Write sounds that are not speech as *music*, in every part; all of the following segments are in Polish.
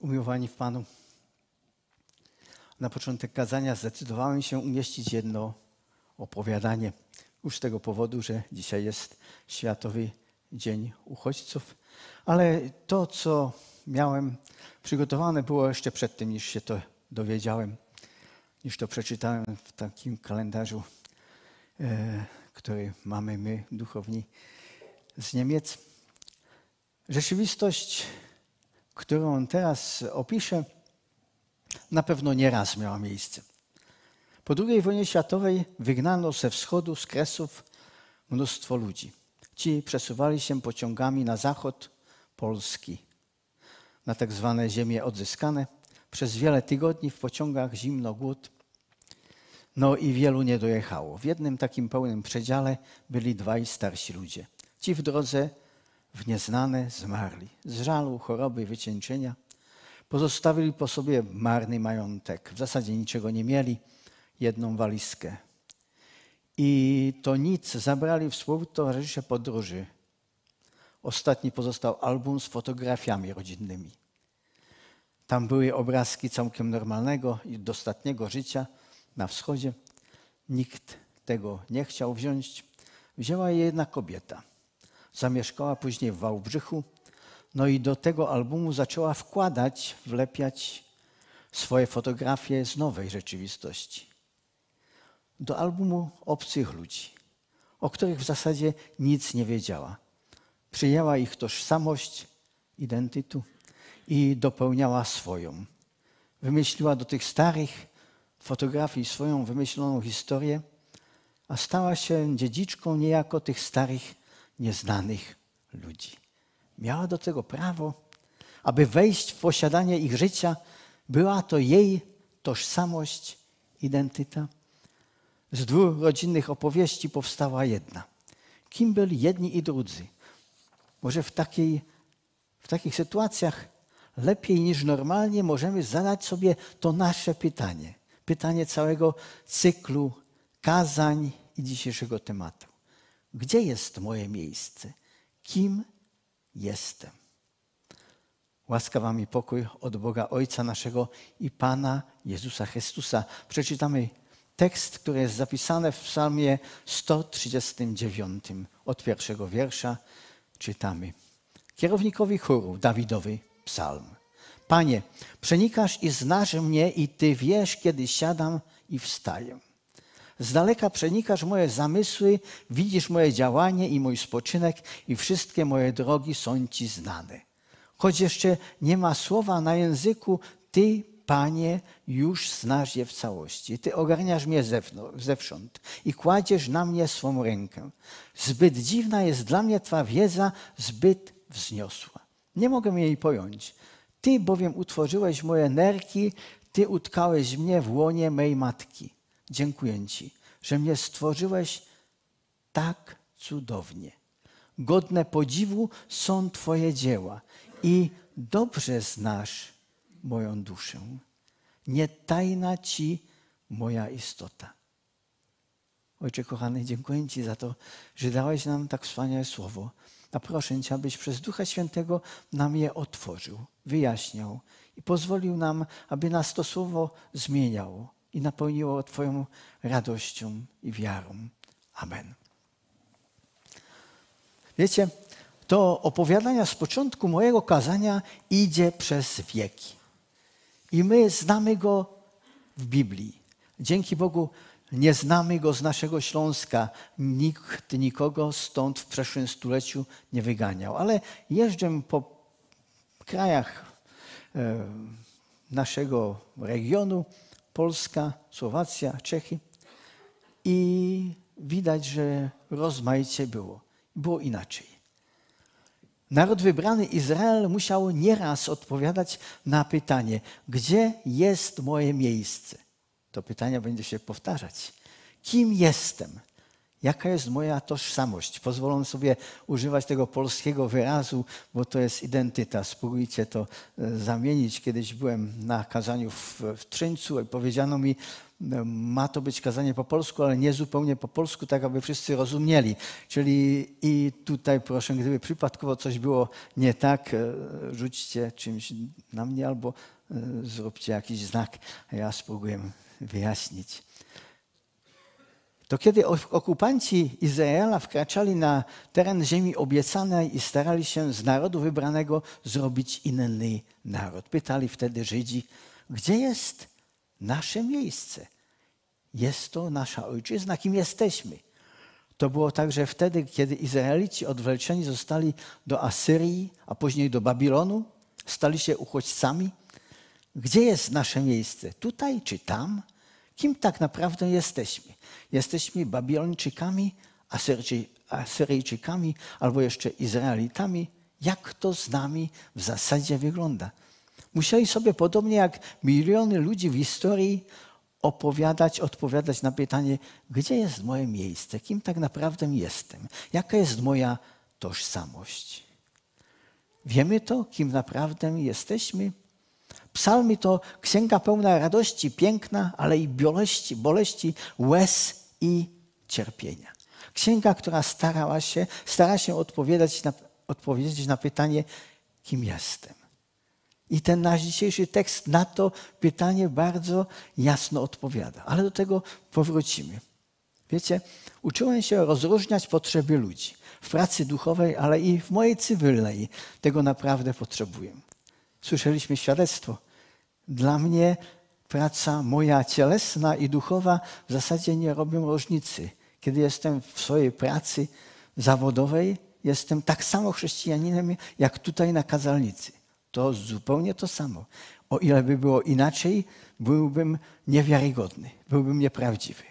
Umiłowani w Panu, na początek kazania zdecydowałem się umieścić jedno opowiadanie. Już z tego powodu, że dzisiaj jest Światowy Dzień Uchodźców, ale to, co miałem przygotowane, było jeszcze przed tym, niż się to dowiedziałem, niż to przeczytałem w takim kalendarzu, e, który mamy my, duchowni z Niemiec. Rzeczywistość którą teraz opiszę, na pewno nie raz miała miejsce. Po II wojnie światowej wygnano ze wschodu, z Kresów mnóstwo ludzi. Ci przesuwali się pociągami na zachód Polski, na tak zwane ziemie odzyskane. Przez wiele tygodni w pociągach zimno, głód. No i wielu nie dojechało. W jednym takim pełnym przedziale byli dwaj starsi ludzie. Ci w drodze w nieznane zmarli. Z żalu, choroby, wycieńczenia. Pozostawili po sobie marny majątek. W zasadzie niczego nie mieli, jedną walizkę. I to nic zabrali współtowarzysze podróży. Ostatni pozostał album z fotografiami rodzinnymi. Tam były obrazki całkiem normalnego i dostatniego życia na wschodzie. Nikt tego nie chciał wziąć. Wzięła je jedna kobieta. Zamieszkała później w Wałbrzychu. No i do tego albumu zaczęła wkładać, wlepiać swoje fotografie z nowej rzeczywistości. Do albumu obcych ludzi, o których w zasadzie nic nie wiedziała. Przyjęła ich tożsamość, identytu i dopełniała swoją. Wymyśliła do tych starych fotografii swoją wymyśloną historię, a stała się dziedziczką niejako tych starych nieznanych ludzi. Miała do tego prawo, aby wejść w posiadanie ich życia. Była to jej tożsamość, identyta. Z dwóch rodzinnych opowieści powstała jedna. Kim byli jedni i drudzy? Może w, takiej, w takich sytuacjach lepiej niż normalnie możemy zadać sobie to nasze pytanie. Pytanie całego cyklu kazań i dzisiejszego tematu. Gdzie jest moje miejsce? Kim jestem? Łaska wam i pokój od Boga Ojca naszego i Pana Jezusa Chrystusa. Przeczytamy tekst, który jest zapisany w psalmie 139. Od pierwszego wiersza czytamy. Kierownikowi chóru Dawidowy psalm. Panie, przenikasz i znasz mnie i Ty wiesz, kiedy siadam i wstaję. Z daleka przenikasz moje zamysły, widzisz moje działanie i mój spoczynek, i wszystkie moje drogi są Ci znane. Choć jeszcze nie ma słowa na języku, Ty, Panie, już znasz je w całości. Ty ogarniasz mnie zewsząd i kładziesz na mnie swą rękę. Zbyt dziwna jest dla mnie Twa wiedza, zbyt wzniosła. Nie mogę jej pojąć. Ty bowiem utworzyłeś moje nerki, Ty utkałeś mnie w łonie mej matki. Dziękuję Ci, że mnie stworzyłeś tak cudownie. Godne podziwu są Twoje dzieła i dobrze znasz moją duszę. Nie tajna Ci moja istota. Ojcze kochany, dziękuję Ci za to, że dałeś nam tak wspaniałe słowo. A proszę Cię, abyś przez Ducha Świętego nam je otworzył, wyjaśniał i pozwolił nam, aby nas to słowo zmieniało i napełniło Twoją radością i wiarą. Amen. Wiecie, to opowiadania z początku mojego kazania idzie przez wieki. I my znamy go w Biblii. Dzięki Bogu nie znamy go z naszego Śląska. Nikt nikogo stąd w przeszłym stuleciu nie wyganiał. Ale jeżdżę po krajach e, naszego regionu Polska, Słowacja, Czechy i widać, że rozmaicie było. Było inaczej. Naród wybrany Izrael musiał nieraz odpowiadać na pytanie, gdzie jest moje miejsce? To pytanie będzie się powtarzać. Kim jestem? Jaka jest moja tożsamość? Pozwolę sobie używać tego polskiego wyrazu, bo to jest identyta. Spróbujcie to e, zamienić. Kiedyś byłem na kazaniu w, w Trzyńcu i powiedziano mi, e, ma to być kazanie po polsku, ale nie zupełnie po polsku, tak aby wszyscy rozumieli. Czyli i tutaj proszę, gdyby przypadkowo coś było nie tak, e, rzućcie czymś na mnie albo zróbcie jakiś znak, a ja spróbuję wyjaśnić to kiedy okupanci Izraela wkraczali na teren ziemi obiecanej i starali się z narodu wybranego zrobić inny naród. Pytali wtedy Żydzi, gdzie jest nasze miejsce? Jest to nasza ojczyzna, kim jesteśmy. To było także wtedy, kiedy Izraelici odwleczeni zostali do Asyrii, a później do Babilonu, stali się uchodźcami. Gdzie jest nasze miejsce? Tutaj czy tam? Kim tak naprawdę jesteśmy? Jesteśmy Babilończykami, Asyryjczykami albo jeszcze Izraelitami? Jak to z nami w zasadzie wygląda? Musieli sobie podobnie jak miliony ludzi w historii opowiadać, odpowiadać na pytanie, gdzie jest moje miejsce, kim tak naprawdę jestem, jaka jest moja tożsamość. Wiemy to, kim naprawdę jesteśmy? Psalmy to księga pełna radości, piękna, ale i boleści, boleści, łez i cierpienia. Księga, która starała się, stara się odpowiadać na, odpowiedzieć na pytanie, kim jestem. I ten nasz dzisiejszy tekst na to pytanie bardzo jasno odpowiada. Ale do tego powrócimy. Wiecie, uczyłem się rozróżniać potrzeby ludzi w pracy duchowej, ale i w mojej cywilnej. Tego naprawdę potrzebuję. Słyszeliśmy świadectwo. Dla mnie praca moja cielesna i duchowa w zasadzie nie robią różnicy. Kiedy jestem w swojej pracy zawodowej, jestem tak samo chrześcijaninem, jak tutaj na kazalnicy. To zupełnie to samo. O ile by było inaczej, byłbym niewiarygodny, byłbym nieprawdziwy.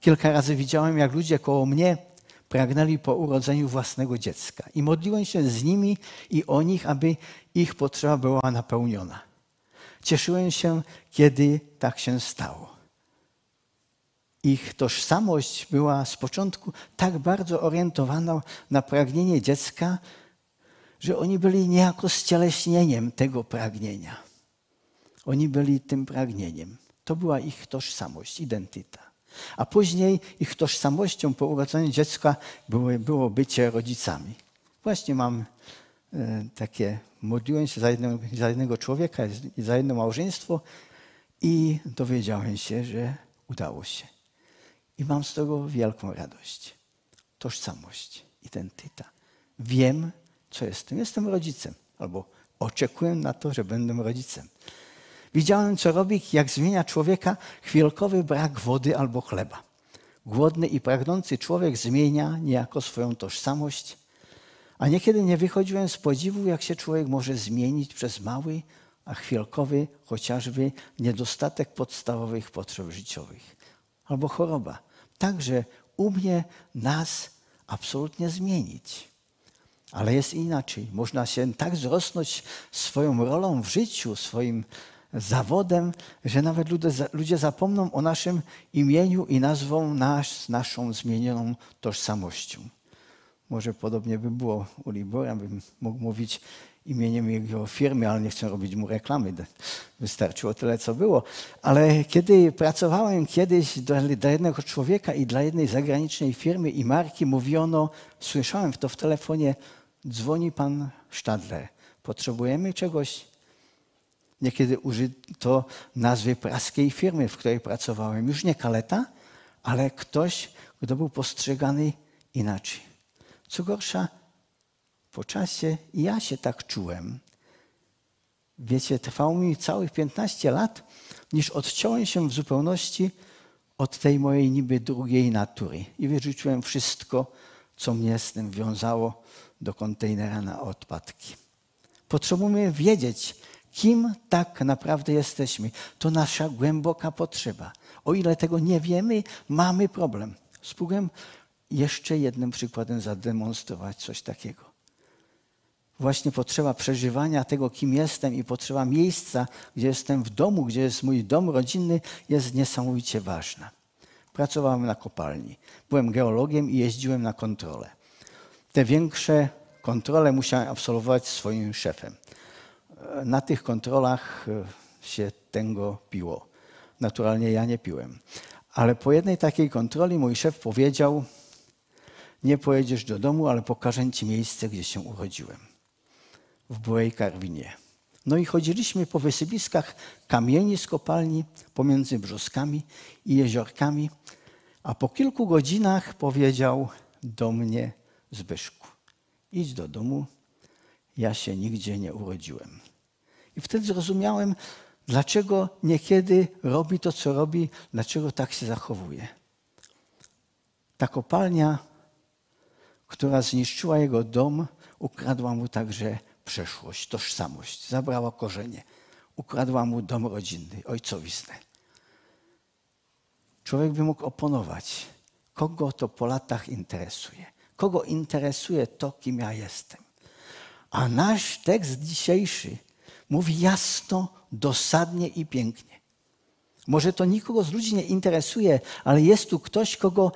Kilka razy widziałem, jak ludzie koło mnie pragnęli po urodzeniu własnego dziecka. I modliłem się z nimi i o nich, aby ich potrzeba była napełniona. Cieszyłem się, kiedy tak się stało. Ich tożsamość była z początku tak bardzo orientowana na pragnienie dziecka, że oni byli niejako ścieleśnieniem tego pragnienia. Oni byli tym pragnieniem. To była ich tożsamość, identyta. A później ich tożsamością po urodzeniu dziecka było, było bycie rodzicami. Właśnie mam e, takie, modliłem się za jednego, za jednego człowieka za jedno małżeństwo i dowiedziałem się, że udało się. I mam z tego wielką radość. Tożsamość, identyta. Wiem, co jestem. Jestem rodzicem albo oczekuję na to, że będę rodzicem. Widziałem, co robi, jak zmienia człowieka chwilkowy brak wody albo chleba. Głodny i pragnący człowiek zmienia niejako swoją tożsamość, a niekiedy nie wychodziłem z podziwu, jak się człowiek może zmienić przez mały, a chwilkowy chociażby niedostatek podstawowych potrzeb życiowych albo choroba. Także umie nas absolutnie zmienić. Ale jest inaczej. Można się tak wzrosnąć swoją rolą w życiu, swoim zawodem, że nawet ludzie, ludzie zapomną o naszym imieniu i nazwą nas naszą zmienioną tożsamością. Może podobnie by było u Libora, bym mógł mówić imieniem jego firmy, ale nie chcę robić mu reklamy. Wystarczyło tyle, co było. Ale kiedy pracowałem kiedyś dla, dla jednego człowieka i dla jednej zagranicznej firmy i marki, mówiono, słyszałem to w telefonie, dzwoni pan Stadler. Potrzebujemy czegoś Niekiedy użyto nazwy praskiej firmy, w której pracowałem. Już nie kaleta, ale ktoś, kto był postrzegany inaczej. Co gorsza, po czasie ja się tak czułem. Wiecie, trwało mi całych 15 lat, niż odciąłem się w zupełności od tej mojej niby drugiej natury i wyrzuciłem wszystko, co mnie z tym wiązało do kontenera na odpadki. Potrzebujemy wiedzieć, kim tak naprawdę jesteśmy. To nasza głęboka potrzeba. O ile tego nie wiemy, mamy problem. Spróbuję jeszcze jednym przykładem zademonstrować coś takiego. Właśnie potrzeba przeżywania tego, kim jestem i potrzeba miejsca, gdzie jestem w domu, gdzie jest mój dom rodzinny, jest niesamowicie ważna. Pracowałem na kopalni. Byłem geologiem i jeździłem na kontrole. Te większe kontrole musiałem absolwować swoim szefem. Na tych kontrolach e, się tego piło. Naturalnie ja nie piłem. Ale po jednej takiej kontroli mój szef powiedział: Nie pojedziesz do domu, ale pokażę ci miejsce, gdzie się urodziłem. W Byłej Karwinie. No i chodziliśmy po wysypiskach kamieni z kopalni pomiędzy brzoskami i jeziorkami, a po kilku godzinach powiedział do mnie Zbyszku, idź do domu, ja się nigdzie nie urodziłem. I wtedy zrozumiałem, dlaczego niekiedy robi to, co robi, dlaczego tak się zachowuje. Ta kopalnia, która zniszczyła jego dom, ukradła mu także przeszłość, tożsamość, zabrała korzenie, ukradła mu dom rodzinny, ojcowiznę. Człowiek by mógł oponować, kogo to po latach interesuje, kogo interesuje to, kim ja jestem. A nasz tekst dzisiejszy mówi jasno, dosadnie i pięknie. Może to nikogo z ludzi nie interesuje, ale jest tu ktoś, kogo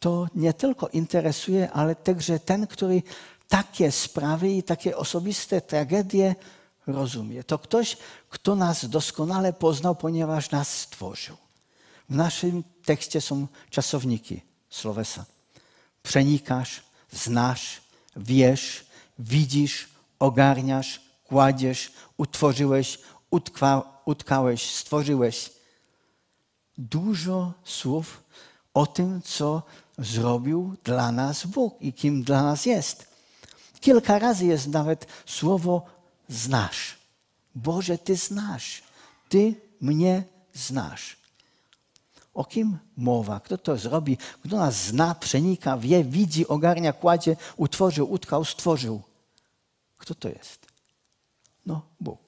to nie tylko interesuje, ale także ten, który takie sprawy i takie osobiste tragedie rozumie. To ktoś, kto nas doskonale poznał, ponieważ nas stworzył. W naszym tekście są czasowniki słowesa. Przenikasz, znasz, wiesz, widzisz, ogarniasz, kładziesz, utworzyłeś, utkwa, utkałeś, stworzyłeś. Dużo słów o tym, co zrobił dla nas Bóg i kim dla nas jest. Kilka razy jest nawet słowo znasz. Boże, Ty znasz. Ty mnie znasz. O kim mowa? Kto to zrobi? Kto nas zna, przenika, wie, widzi, ogarnia, kładzie, utworzył, utkał, stworzył? Kto to jest? No, Bóg.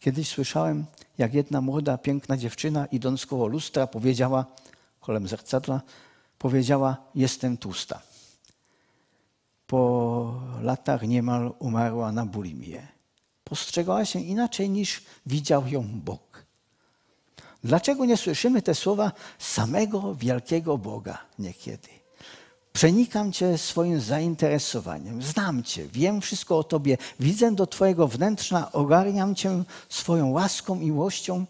Kiedyś słyszałem, jak jedna młoda, piękna dziewczyna, idąc koło lustra, powiedziała, kolem zercadla, powiedziała: Jestem tłusta po latach niemal umarła na bulimię. Postrzegała się inaczej niż widział ją Bóg. Dlaczego nie słyszymy te słowa samego wielkiego Boga niekiedy? Przenikam Cię swoim zainteresowaniem, znam Cię, wiem wszystko o Tobie, widzę do Twojego wnętrza, ogarniam Cię swoją łaską miłością,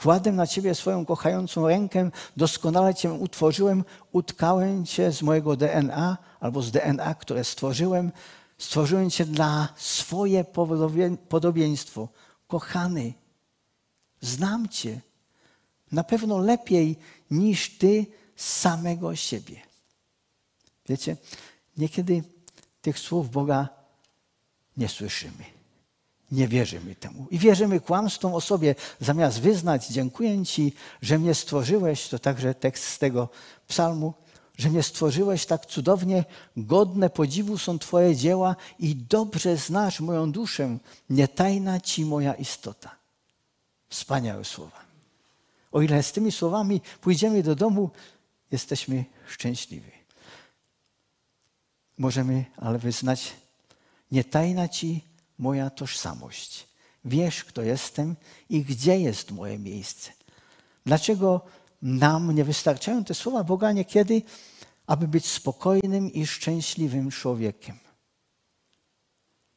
Kładę na Ciebie swoją kochającą rękę, doskonale Cię utworzyłem, utkałem Cię z mojego DNA albo z DNA, które stworzyłem. Stworzyłem Cię dla swoje podobieństwo. Kochany, znam Cię na pewno lepiej niż Ty samego siebie. Wiecie, niekiedy tych słów Boga nie słyszymy. Nie wierzymy temu. I wierzymy kłamstwom o sobie. Zamiast wyznać, dziękuję Ci, że mnie stworzyłeś, to także tekst z tego psalmu, że mnie stworzyłeś tak cudownie, godne podziwu są Twoje dzieła i dobrze znasz moją duszę, nie tajna Ci moja istota. Wspaniałe słowa. O ile z tymi słowami pójdziemy do domu, jesteśmy szczęśliwi. Możemy ale wyznać, nie tajna Ci moja tożsamość. Wiesz, kto jestem i gdzie jest moje miejsce. Dlaczego nam nie wystarczają te słowa Boga niekiedy, aby być spokojnym i szczęśliwym człowiekiem?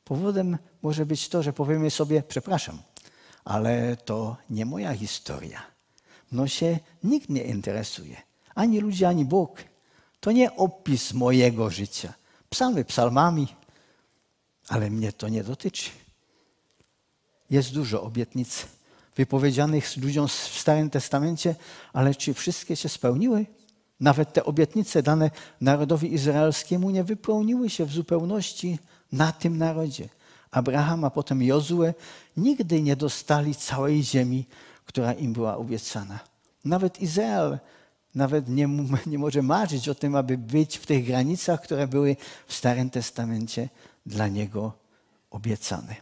Powodem może być to, że powiemy sobie, przepraszam, ale to nie moja historia. No się nikt nie interesuje. Ani ludzie, ani Bóg. To nie opis mojego życia. Psalmy psalmami, ale mnie to nie dotyczy. Jest dużo obietnic wypowiedzianych ludziom w Starym Testamencie, ale czy wszystkie się spełniły? Nawet te obietnice dane narodowi izraelskiemu nie wypełniły się w zupełności na tym narodzie. Abraham, a potem Jozue nigdy nie dostali całej ziemi, która im była obiecana. Nawet Izrael nawet nie, *laughs* nie może marzyć o tym, aby być w tych granicach, które były w Starym Testamencie dla niego obiecane.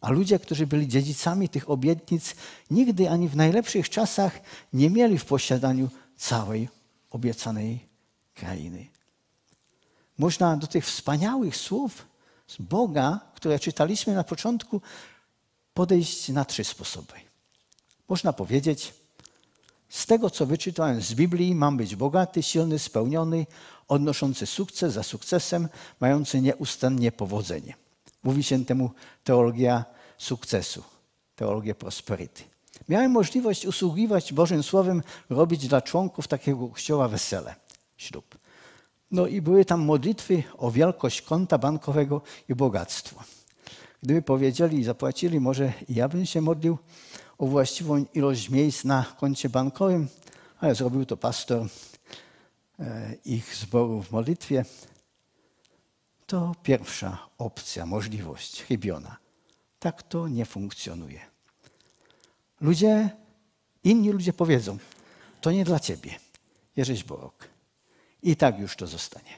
A ludzie, którzy byli dziedzicami tych obietnic, nigdy ani w najlepszych czasach nie mieli w posiadaniu całej obiecanej krainy. Można do tych wspaniałych słów z Boga, które czytaliśmy na początku, podejść na trzy sposoby. Można powiedzieć: Z tego, co wyczytałem z Biblii, mam być bogaty, silny, spełniony, odnoszący sukces za sukcesem, mający nieustannie powodzenie. Mówi się temu teologia sukcesu, teologia prosperity. Miałem możliwość usługiwać Bożym Słowem, robić dla członków takiego kościoła wesele, ślub. No i były tam modlitwy o wielkość konta bankowego i bogactwo. Gdyby powiedzieli i zapłacili, może ja bym się modlił o właściwą ilość miejsc na koncie bankowym, ale zrobił to pastor e, ich zboru w modlitwie. To pierwsza opcja, możliwość chybiona. Tak to nie funkcjonuje. Ludzie, inni ludzie powiedzą, to nie dla ciebie, Jerzyś Borok. I tak już to zostanie.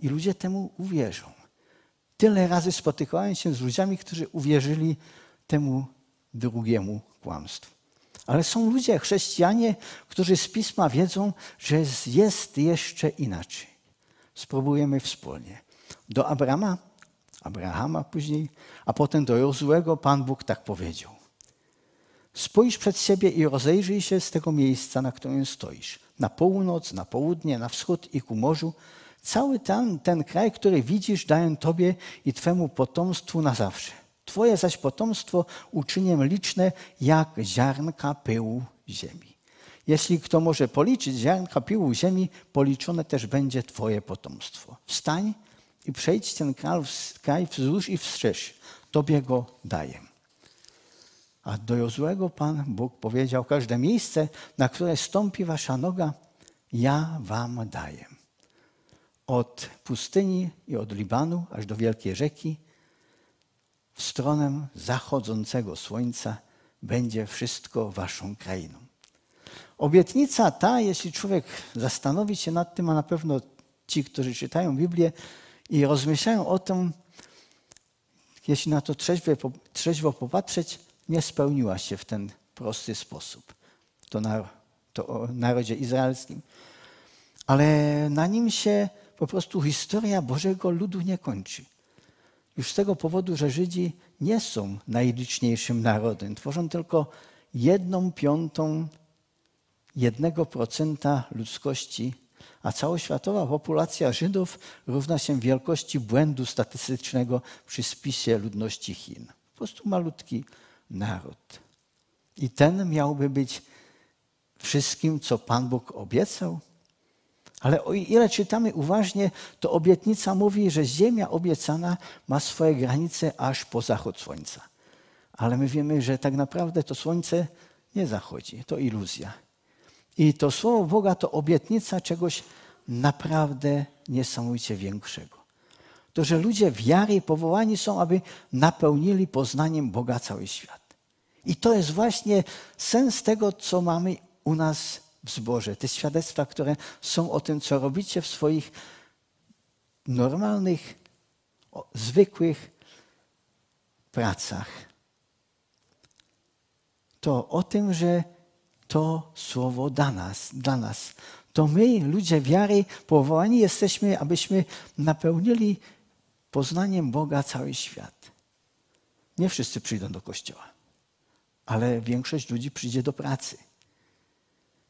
I ludzie temu uwierzą. Tyle razy spotykałem się z ludźmi, którzy uwierzyli temu drugiemu kłamstwu. Ale są ludzie, chrześcijanie, którzy z pisma wiedzą, że jest jeszcze inaczej. Spróbujemy wspólnie. Do Abrama, Abrahama później, a potem do Jozuego Pan Bóg tak powiedział. Spójrz przed siebie i rozejrzyj się z tego miejsca, na którym stoisz. Na północ, na południe, na wschód i ku morzu. Cały ten, ten kraj, który widzisz, daję Tobie i Twemu potomstwu na zawsze. Twoje zaś potomstwo uczynię liczne jak ziarnka pyłu ziemi. Jeśli kto może policzyć ziarnka pyłu ziemi, policzone też będzie Twoje potomstwo. Wstań i przejdź ten kraj wzdłuż i wstrzesz. Tobie go daję. A do Jozłego Pan Bóg powiedział, każde miejsce, na które stąpi wasza noga, ja wam daję. Od pustyni i od Libanu aż do wielkiej rzeki, w stronę zachodzącego słońca będzie wszystko waszą krainą. Obietnica ta, jeśli człowiek zastanowi się nad tym, a na pewno ci, którzy czytają Biblię i rozmyślają o tym, jeśli na to trzeźwo, trzeźwo popatrzeć, nie spełniła się w ten prosty sposób. To, na, to o narodzie izraelskim. Ale na nim się po prostu historia Bożego ludu nie kończy. Już z tego powodu, że Żydzi nie są najliczniejszym narodem. Tworzą tylko jedną piątą jednego procenta ludzkości, a całoświatowa populacja Żydów równa się wielkości błędu statystycznego przy spisie ludności Chin. Po prostu malutki naród. I ten miałby być wszystkim, co Pan Bóg obiecał. Ale o ile czytamy uważnie, to obietnica mówi, że ziemia obiecana ma swoje granice aż po zachód słońca. Ale my wiemy, że tak naprawdę to słońce nie zachodzi, to iluzja. I to słowo Boga to obietnica czegoś naprawdę niesamowicie większego to że ludzie wiary powołani są, aby napełnili poznaniem Boga cały świat. I to jest właśnie sens tego, co mamy u nas w zborze. Te świadectwa, które są o tym, co robicie w swoich normalnych, zwykłych pracach. To o tym, że to słowo dla nas, dla nas. To my, ludzie wiary, powołani jesteśmy, abyśmy napełnili poznaniem Boga cały świat. Nie wszyscy przyjdą do kościoła, ale większość ludzi przyjdzie do pracy.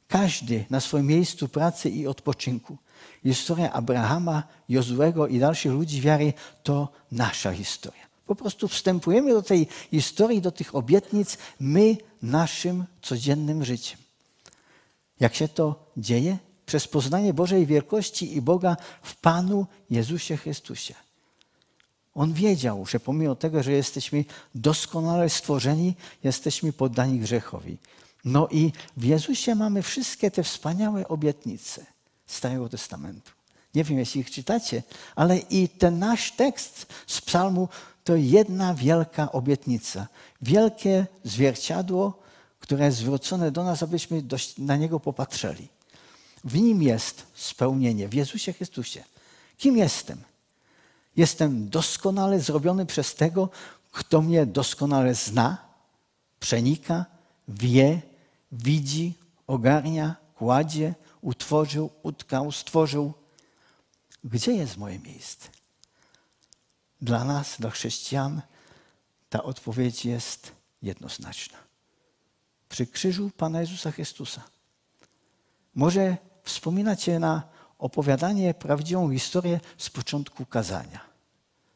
Każdy na swoim miejscu pracy i odpoczynku. Historia Abrahama, Jozłego i dalszych ludzi wiary to nasza historia. Po prostu wstępujemy do tej historii, do tych obietnic my naszym codziennym życiem. Jak się to dzieje? Przez poznanie Bożej wielkości i Boga w Panu Jezusie Chrystusie. On wiedział, że pomimo tego, że jesteśmy doskonale stworzeni, jesteśmy poddani grzechowi. No i w Jezusie mamy wszystkie te wspaniałe obietnice Starego Testamentu. Nie wiem, jeśli ich czytacie, ale i ten nasz tekst z psalmu to jedna wielka obietnica. Wielkie zwierciadło, które jest zwrócone do nas, abyśmy na niego popatrzyli. W nim jest spełnienie, w Jezusie Chrystusie. Kim jestem? Jestem doskonale zrobiony przez tego, kto mnie doskonale zna, przenika, wie, widzi, ogarnia, kładzie, utworzył, utkał, stworzył. Gdzie jest moje miejsce? Dla nas, dla chrześcijan, ta odpowiedź jest jednoznaczna. Przy krzyżu Pana Jezusa Chrystusa. Może wspominacie na opowiadanie, prawdziwą historię z początku kazania,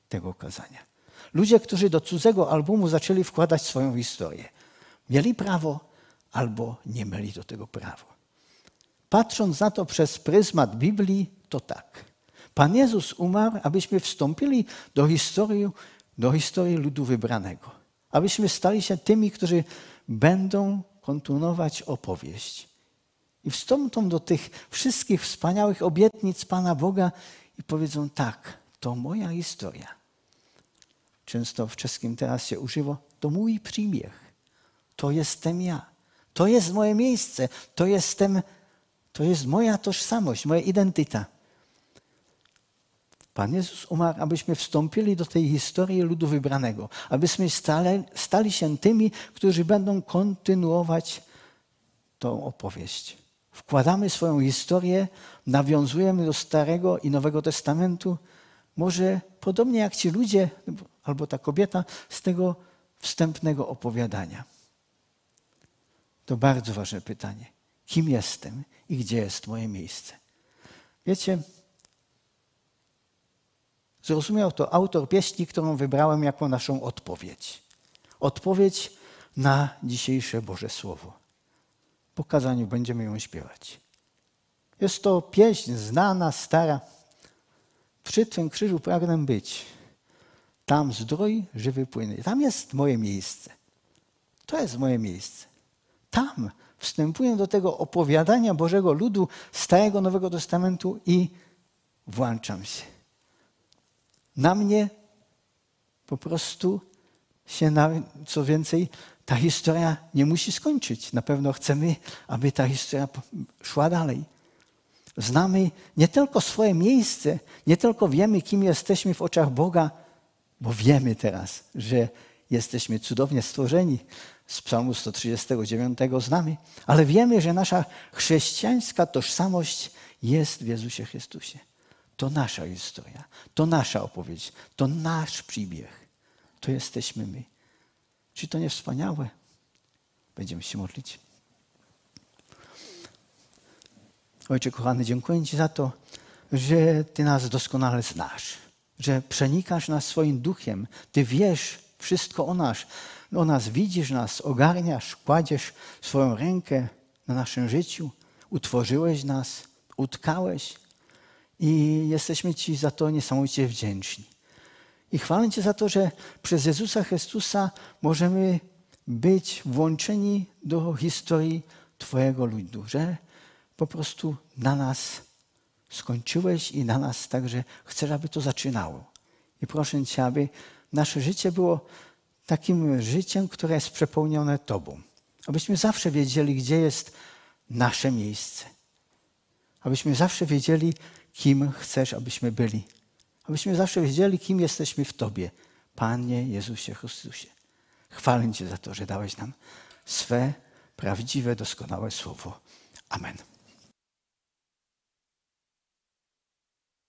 tego kazania. Ludzie, którzy do cudzego albumu zaczęli wkładać swoją historię, mieli prawo albo nie mieli do tego prawa. Patrząc na to przez pryzmat Biblii, to tak. Pan Jezus umarł, abyśmy wstąpili do historii, do historii ludu wybranego. Abyśmy stali się tymi, którzy będą kontynuować opowieść. I wstąpią do tych wszystkich wspaniałych obietnic Pana Boga i powiedzą tak, to moja historia. Często w czeskim teraz się używa, to mój przymiech. To jestem ja. To jest moje miejsce. To jestem, to jest moja tożsamość, moja identyta. Pan Jezus umarł, abyśmy wstąpili do tej historii ludu wybranego, abyśmy stali, stali się tymi, którzy będą kontynuować tą opowieść. Wkładamy swoją historię, nawiązujemy do Starego i Nowego Testamentu, może podobnie jak ci ludzie albo ta kobieta z tego wstępnego opowiadania. To bardzo ważne pytanie. Kim jestem i gdzie jest moje miejsce? Wiecie, Zrozumiał to autor pieśni, którą wybrałem jako naszą odpowiedź. Odpowiedź na dzisiejsze Boże Słowo. Po kazaniu będziemy ją śpiewać. Jest to pieśń znana, stara. Przy Twym krzyżu pragnę być. Tam zdrój żywy płynie. Tam jest moje miejsce. To jest moje miejsce. Tam wstępuję do tego opowiadania Bożego ludu Starego Nowego Testamentu i włączam się na mnie po prostu się, na, co więcej, ta historia nie musi skończyć. Na pewno chcemy, aby ta historia szła dalej. Znamy nie tylko swoje miejsce, nie tylko wiemy, kim jesteśmy w oczach Boga, bo wiemy teraz, że jesteśmy cudownie stworzeni. Z Psalmu 139 znamy, ale wiemy, że nasza chrześcijańska tożsamość jest w Jezusie Chrystusie. To nasza historia, to nasza opowieść, to nasz przybieg. To jesteśmy my. Czy to nie wspaniałe? Będziemy się modlić. Ojcze kochany, dziękuję Ci za to, że Ty nas doskonale znasz, że przenikasz nas swoim duchem. Ty wiesz wszystko o nas. O nas widzisz nas, ogarniasz, kładziesz swoją rękę na naszym życiu. Utworzyłeś nas, utkałeś, i jesteśmy Ci za to niesamowicie wdzięczni. I chwalę Cię za to, że przez Jezusa Chrystusa możemy być włączeni do historii Twojego ludu, że po prostu na nas skończyłeś i na nas także chcesz, aby to zaczynało. I proszę Cię, aby nasze życie było takim życiem, które jest przepełnione Tobą. Abyśmy zawsze wiedzieli, gdzie jest nasze miejsce. Abyśmy zawsze wiedzieli, kim chcesz, abyśmy byli. Abyśmy zawsze wiedzieli, kim jesteśmy w Tobie, Panie Jezusie Chrystusie. Chwalę Cię za to, że dałeś nam swe prawdziwe, doskonałe słowo. Amen.